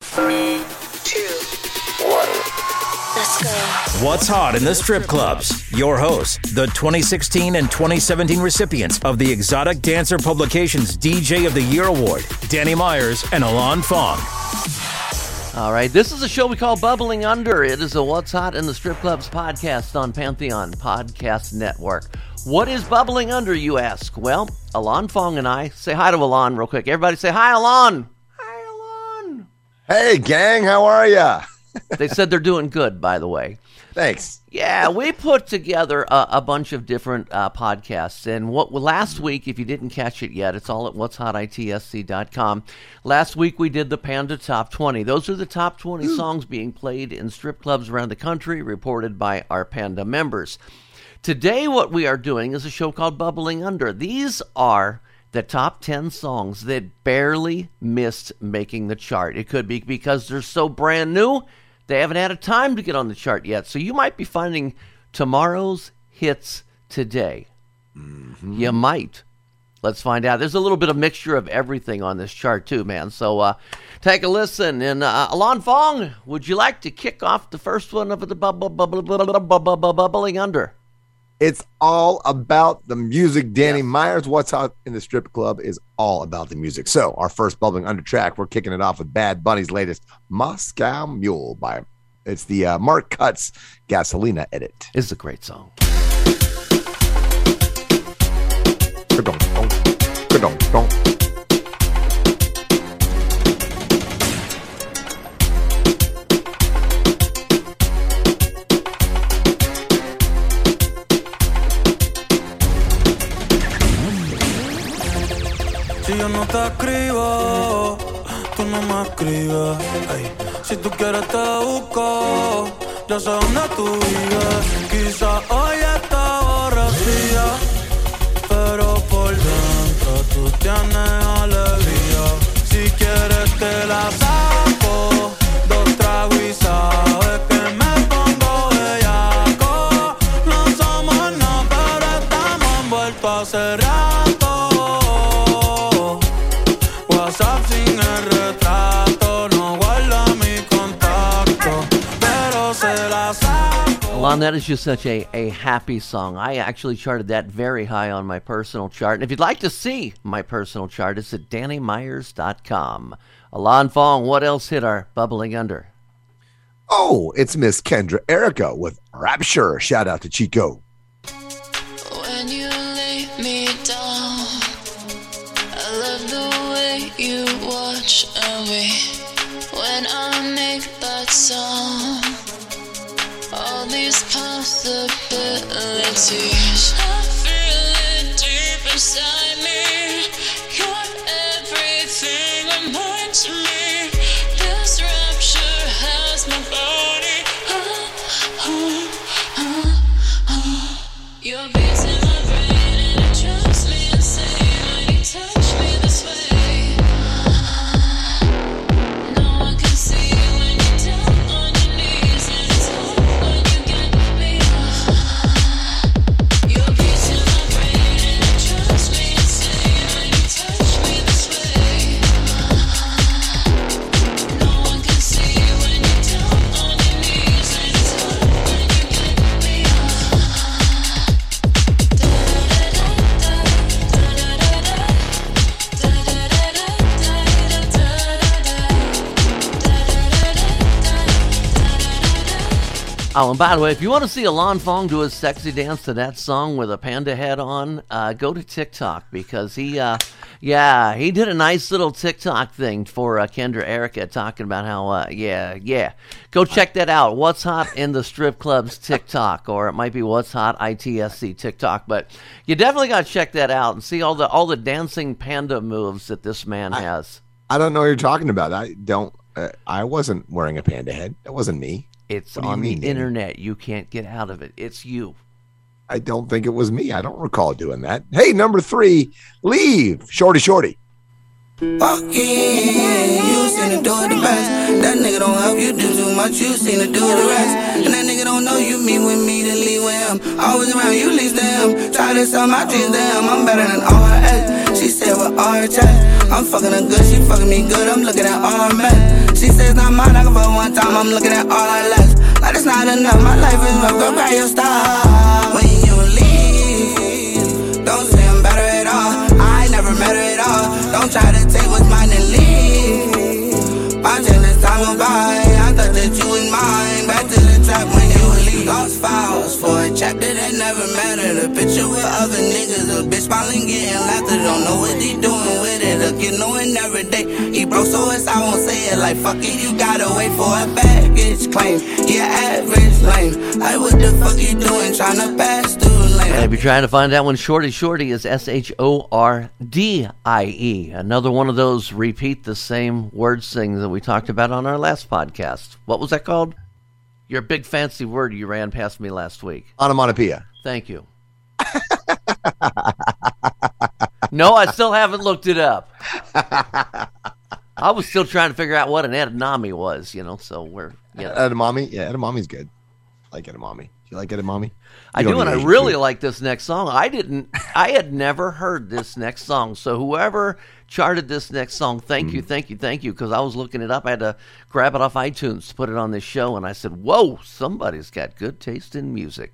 Three, two, one. Let's go. What's hot in the strip clubs? Your hosts, the 2016 and 2017 recipients of the Exotic Dancer Publications DJ of the Year Award, Danny Myers and Alon Fong. All right, this is a show we call Bubbling Under. It is a What's Hot in the Strip Clubs podcast on Pantheon Podcast Network. What is bubbling under, you ask? Well, Alon Fong and I say hi to Alon real quick. Everybody say hi, Alon. Hey, gang, how are ya? they said they're doing good, by the way. Thanks. Yeah, we put together a, a bunch of different uh, podcasts, and what last week, if you didn't catch it yet, it's all at what'shotitsc.com. Last week we did the Panda Top 20. Those are the top 20 songs being played in strip clubs around the country, reported by our Panda members. Today, what we are doing is a show called Bubbling Under. These are the top 10 songs that barely missed making the chart. It could be because they're so brand new, they haven't had a time to get on the chart yet. So you might be finding tomorrow's hits today. You might. Let's find out. There's a little bit of mixture of everything on this chart too, man. So uh, take a listen. And uh, Alon Fong, would you like to kick off the first one of the bubble, bubble, bubble, bubble, bubbling under? It's all about the music. Danny Myers, What's Hot in the Strip Club is all about the music. So, our first bubbling under track, we're kicking it off with Bad Bunny's latest Moscow Mule by it's the uh, Mark Cuts Gasolina edit. It's a great song. Ka-dunk, dunk, ka-dunk, te escribo, tú no me escribes. ey. Si tú quieres te busco, ya sé dónde tú vives. Quizá hoy está borrachilla, pero por dentro tú tienes alegría. Si quieres te la saco, saco. Alon, that is just such a, a happy song. I actually charted that very high on my personal chart. And if you'd like to see my personal chart, it's at DannyMyers.com. Alon Fong, what else hit our bubbling under? Oh, it's Miss Kendra Erika with Rapture. Shout out to Chico. When you lay me down, I love the way you watch me. When I make that sound, all these possibilities. I feel it deep inside me. Oh, and by the way, if you want to see Alon Fong do a sexy dance to that song with a panda head on, uh, go to TikTok because he, uh, yeah, he did a nice little TikTok thing for uh, Kendra Erika talking about how, uh, yeah, yeah. Go check that out. What's hot in the strip clubs TikTok, or it might be What's hot ITSC TikTok, but you definitely got to check that out and see all the all the dancing panda moves that this man has. I don't know what you're talking about. I don't. Uh, I wasn't wearing a panda head. That wasn't me. It's What on the Danny? internet. You can't get out of it. It's you. I don't think it was me. I don't recall doing that. Hey, number three, leave. Shorty, shorty. Walk in, you seen to do it the best. That nigga don't help you do too much, you seen to do the rest. And that nigga don't know you meet with me to leave with him. Always around you, least to him. Try to sell my dreams to him. I'm better than all her ex. She said with all her chest. I'm fucking her good, she fucking me good. I'm looking at all her men. She says not mine, I can fuck one time. I'm looking at all her left. Like it's not enough, my life is rough. Go grab your stuff. When you leave, don't say I'm better at all. I never met her at all. Don't try to take what's mine and leave. Watching this time go by, I thought that you was mine. Back to the trap when you leave. Lost files chapter that never mattered. A picture with other niggas, a bitch smiling, getting laughter. Don't know what he doing with it. Look, you knowing every day. He broke, so it's I won't say it. Like fuck it, you gotta wait for a baggage claim. Yeah, average lame. Like what the fuck you doing? Tryna pass through lane. And if you're trying to find that one, Shorty Shorty is S H O R D I E, another one of those repeat the same words things that we talked about on our last podcast. What was that called? Your big fancy word you ran past me last week. Onomatopoeia. Thank you. no, I still haven't looked it up. I was still trying to figure out what an edamame was, you know, so we're, yeah. Edamame. Yeah, edamame's good. I like edamame. Do you like edamame? I You don't do, and I really food. like this next song. I didn't, I had never heard this next song. So whoever charted this next song, thank Mm. you, thank you, thank you, because I was looking it up. I had to grab it off iTunes to put it on this show, and I said, "Whoa, somebody's got good taste in music."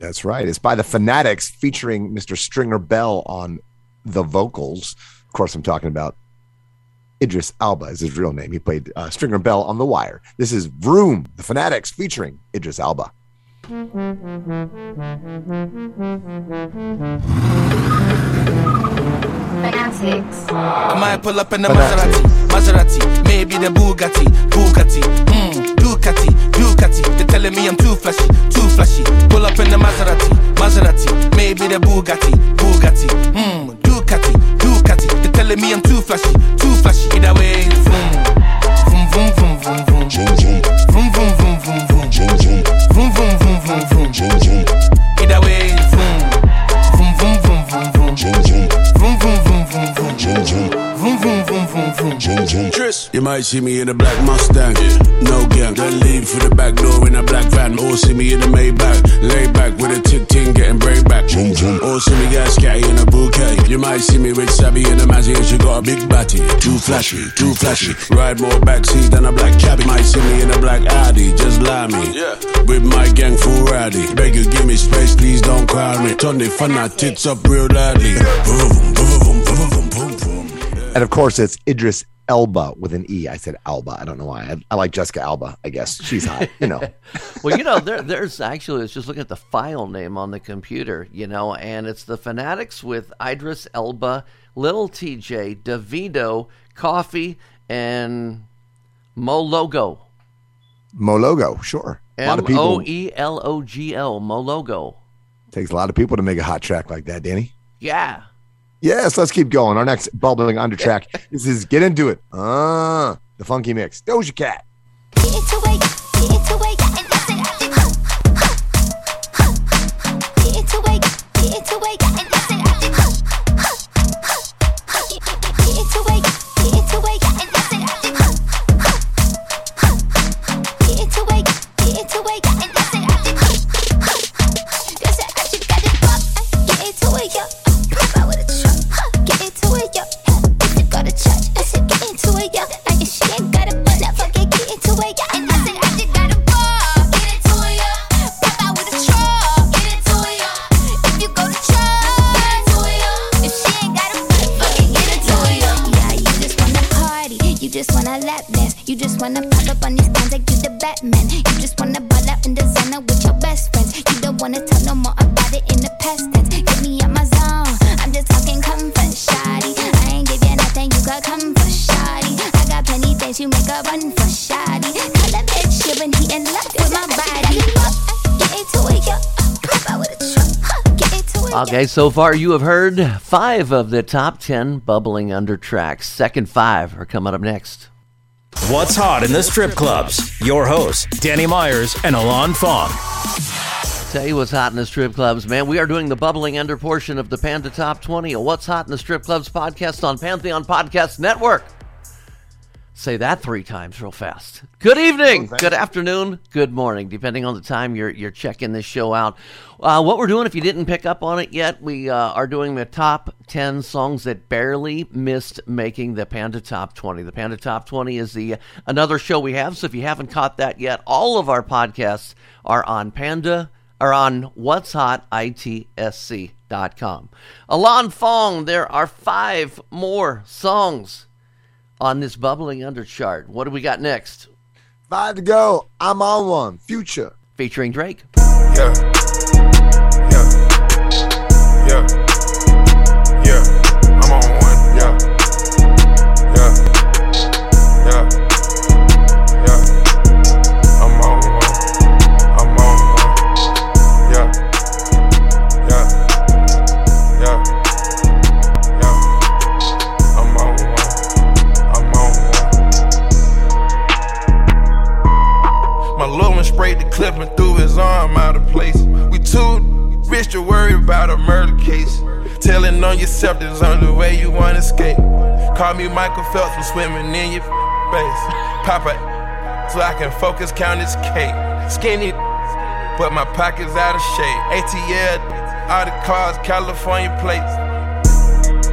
That's right. It's by the Fanatics featuring Mr. Stringer Bell on the vocals. Of course, I'm talking about Idris Alba is his real name. He played uh, Stringer Bell on The Wire. This is Vroom, the Fanatics featuring Idris Alba. Fanatics. I might pull up in the Maserati, Maserati, maybe the Bugatti, Bugatti, mm, might see me in a black Mustang, no gang. Then leave through the back door in a black van. Or see me in a Maybach, lay back with a tick ting, getting break back. Or see me get scatty in a bouquet. You might see me with Sabby in a Mazzy and she got a big batty. Too flashy, too flashy. Ride more backseat than a black cabbie. Might see me in a black Audi, just lie me. Yeah. With my gang full rowdy. Beg you, give me space, please don't crowd me. Turn the fun tits up real loudly. Boom, boom, boom, boom, boom, boom, boom. And of course, it's Idris Elba with an E. I said Alba. I don't know why. I, I like Jessica Alba, I guess. She's hot, you know. well, you know, there, there's actually, it's just looking at the file name on the computer, you know, and it's the Fanatics with Idris Elba, Little TJ, Davido, Koffee, and Moelogo. Mo Logo, sure. A lot of people. O E L O G L, Moelogo. Takes a lot of people to make a hot track like that, Danny. Yeah. Yes, let's keep going. Our next bubbling under track. This is Get Into It. Ah, the funky mix. Doja Cat. Get into it, get into it, wanna pop up on these guns like you the Batman. You just wanna ball out in designer with your best friends. You don't wanna talk no more about it in the past tense. Get me out my zone. I'm just talking comfort, shoddy. I ain't give you nothing, you got comfort, shoddy. I got plenty things you make a run for shoddy. Call that bitch when he in love with my body. Get into it, yo. Pop out with a truck. Huh. Get into it. yo. Okay, so far you have heard five of the top 10 bubbling under tracks. Second five are coming up next. What's hot in the strip clubs? Your hosts, Danny Myers and Alon Fong. Tell you what's hot in the strip clubs, man. We are doing the bubbling under portion of the Panda Top 20, a What's Hot in the Strip Clubs podcast on Pantheon Podcast Network. Say that three times real fast. Good evening, good afternoon, good morning, depending on the time you're you're checking this show out. Uh, what we're doing, if you didn't pick up on it yet, we uh, are doing the top ten songs that barely missed making the Panda Top 20. The Panda Top 20 is the another show we have. So if you haven't caught that yet, all of our podcasts are on Panda are on what's hot itsc.com. Alon Fong, there are five more songs on this bubbling under chart. What do we got next? Five to go. I'm on one. Future. Featuring Drake. Yeah. Yeah. Yeah. Yeah. I'm on one. Yeah. Yeah. Telling on yourself there's only way you wanna escape. Call me Michael Phelps, I'm swimming in your face. Papa, so I can focus, count this cake. Skinny, but my pockets out of shape. ATL, all the cars, California plates.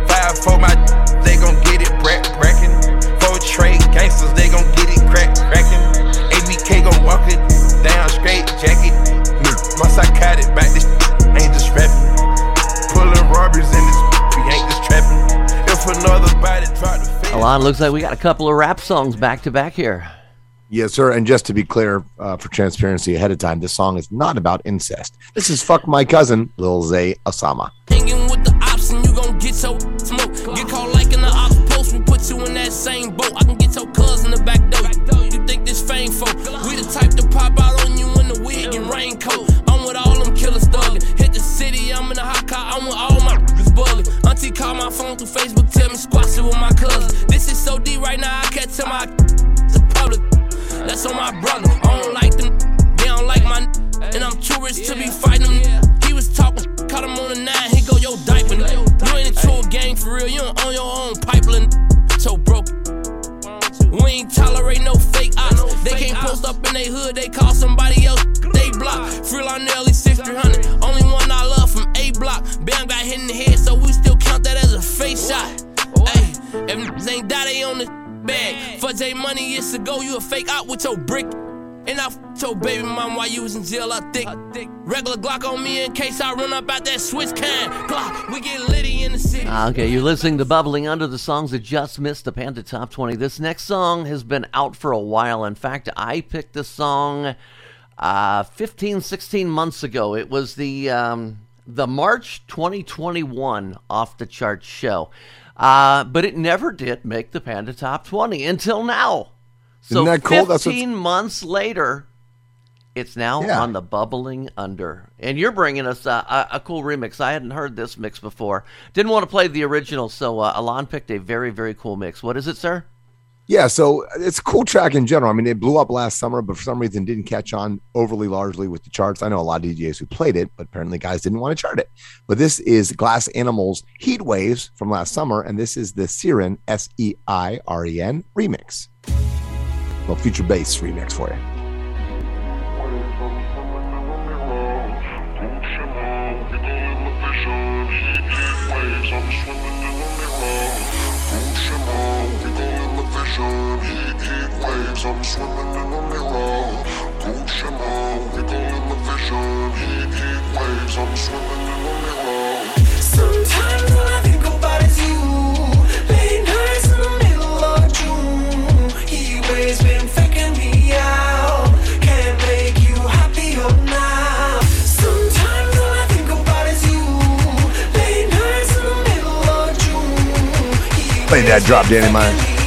Five for my, they gon' get it brack brackin'. Four trade gangsters, they gon' get it crack crackin'. ABK gon' walk it down straight jacket. My psychotic back this ain't just rapping. Pulling robberies in this, we ain't just trapping. If another body try to face. Alon, looks like we got a couple of rap songs back to back here. Yes, sir. And just to be clear, uh, for transparency ahead of time, this song is not about incest. This is "Fuck My Cousin," Lil Zay Osama. Hanging with the ops and you gon' get your smoke. Get caught like in the ops post, we put you in that same boat. I can get your through Facebook, tell me squash it with my cousin. This is so deep right now, I can't tell my to public. That's on my brother. I don't like them, they don't like my and I'm too rich to be fighting if ain't die, they on the bag. For J money years ago, you a fake out with your brick. And I f***ed your baby mom while you was in jail, I think. Regular Glock on me in case I run up out that switch can. Glock, we get litty in the city. Ah, Okay, you're listening to Bubbling Under the songs that just missed the Panda Top 20. This next song has been out for a while. In fact, I picked this song uh, 15, 16 months ago. It was the um, the March 2021 off the chart show, uh, but it never did make the Panda Top 20 until now. So Isn't that cool? That's 15 months later, it's now Yeah. on the bubbling under. And you're bringing us uh, a, a cool remix. I hadn't heard this mix before. Didn't want to play the original, so uh, Alon picked a very, very cool mix. What is it, sir? Yeah, so uh, it's a cool track in general. I mean, it blew up last summer, but for some reason didn't catch on overly largely with the charts. I know a lot of DJs who played it, but apparently guys didn't want to chart it. But this is Glass Animals Heat Waves from last summer, and this is the Siren S E I R E N remix. Well, future bass remix for you. ocean, waves, I'm swimming in a mirror. Wiggle in the vision, waves, I'm swimming in a mirror. Sometimes I think about you. Late nights in the middle of June, waves been faking me out. Can't make you happier now. Sometimes I think about you. Late nights in the middle of June. Play that drop, Danny Mine.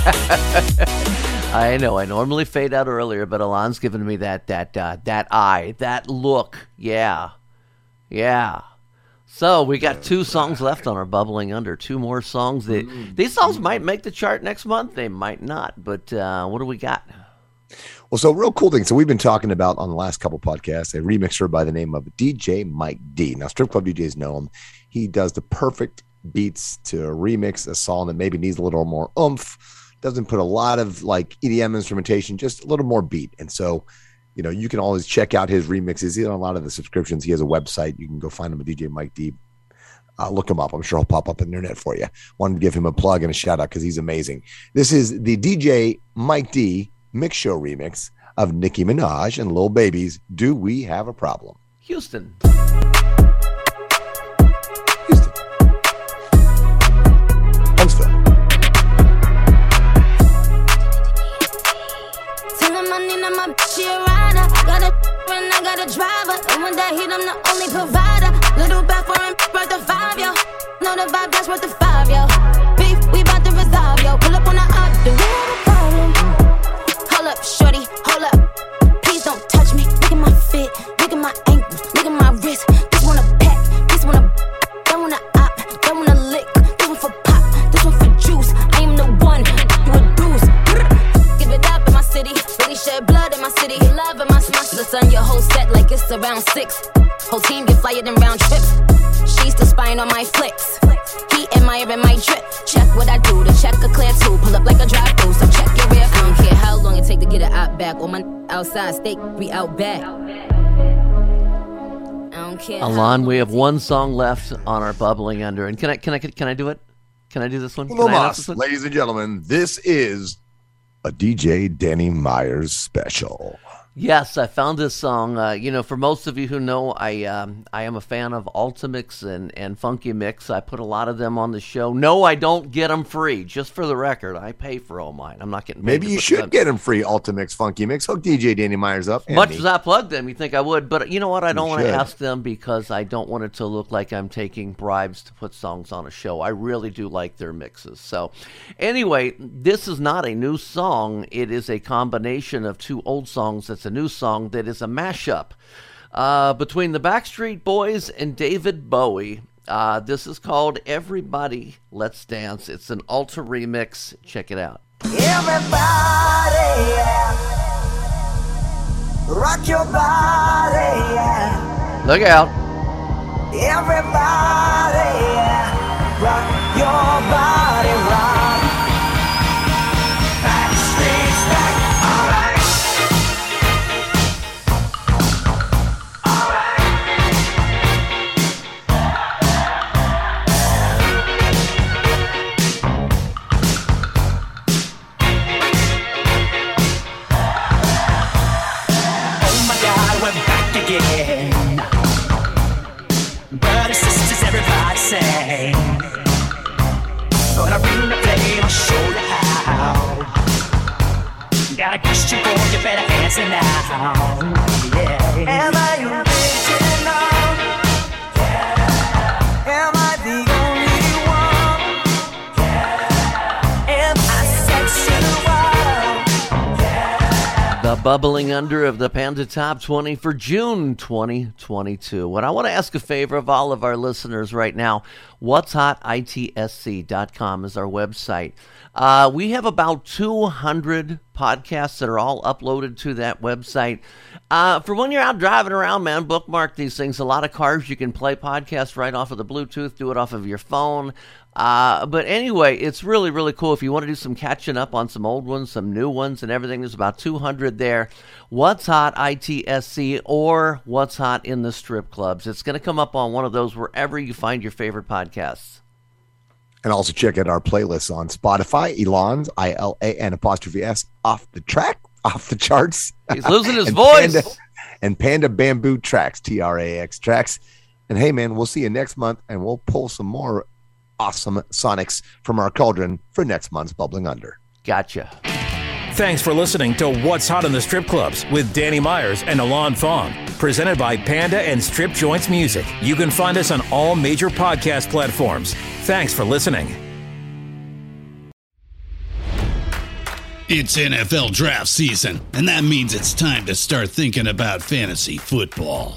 I know. I normally fade out earlier, but Alon's giving me that that uh, that eye, that look. Yeah, yeah. So we got two songs left on our bubbling under. Two more songs. That these songs might make the chart next month. They might not. But uh, what do we got? Well, so real cool thing. So we've been talking about on the last couple podcasts a remixer by the name of DJ Mike D. Now, strip club DJs know him. He does the perfect beats to remix a song that maybe needs a little more oomph. Doesn't put a lot of like EDM instrumentation, just a little more beat. And so, you know, you can always check out his remixes. He's on a lot of the subscriptions. He has a website. You can go find him at DJ Mike D. Uh, look him up. I'm sure he'll pop up on the internet for you. Wanted to give him a plug and a shout out because he's amazing. This is the DJ Mike D mix show remix of Nicki Minaj and Lil Baby's Do We Have a Problem? Houston. Driver. And when that hit, I'm the only provider. Little back for him, worth the five, yo. Know the vibe, that's worth the five, six. Whole team get flyer than round trips. She's the spying on my flicks. He admiring my drip. Check what I do, the check a clear too. Pull up like a drive through, so check your rear. I don't care how long it take to get it out back. Or my outside steak, we out back. I don't care. how- Alon, we have one song left on our bubbling under, and can I can I can I do it? Can I do this one? Can I this one? ladies and gentlemen, this is a DJ Danny Myers special. Yes, I found this song. Uh, you know, for most of you who know, I um, I am a fan of Ultimix and, and Funky Mix. I put a lot of them on the show. No, I don't get them free. Just for the record, I pay for all mine. I'm not getting. Maybe you should them- get them free Ultimix Funky Mix. Hook DJ Danny Myers up. Much me. as I plug them, you think I would, but you know what? I don't want to ask them because I don't want it to look like I'm taking bribes to put songs on a show. I really do like their mixes. So, anyway, this is not a new song. It is a combination of two old songs. That's a new song that is a mashup uh, between the Backstreet Boys and David Bowie. Uh, this is called Everybody Let's Dance. It's an alter remix. Check it out. Everybody, yeah. rock your body, yeah. Look out. Everybody, yeah. rock your body, rock. Got a question for you, better answer now. Yeah. Bubbling under of the Panda Top 20 for June 2022. What I want to ask a favor of all of our listeners right now, what's hot itsc.com is our website. Uh, we have about 200 podcasts that are all uploaded to that website. Uh, for when you're out driving around, man, bookmark these things. A lot of cars you can play podcasts right off of the Bluetooth, do it off of your phone. Uh, but anyway, it's really, really cool. If you want to do some catching up on some old ones, some new ones, and everything, there's about 200 there. What's Hot ITSC or What's Hot in the Strip Clubs. It's going to come up on one of those wherever you find your favorite podcasts. And also check out our playlists on Spotify. Elon's I L A N apostrophe S off the track, off the charts. He's losing his And voice. Panda, and Panda Bamboo Tracks, T R A X Tracks. And hey, man, we'll see you next month, and we'll pull some more awesome Sonics from our cauldron for next month's Bubbling Under. Gotcha. Thanks for listening to What's Hot in the Strip Clubs with Danny Myers and Alon Fong. Presented by Panda and Strip Joints Music. You can find us on all major podcast platforms. Thanks for listening. It's NFL draft season, and that means it's time to start thinking about fantasy football.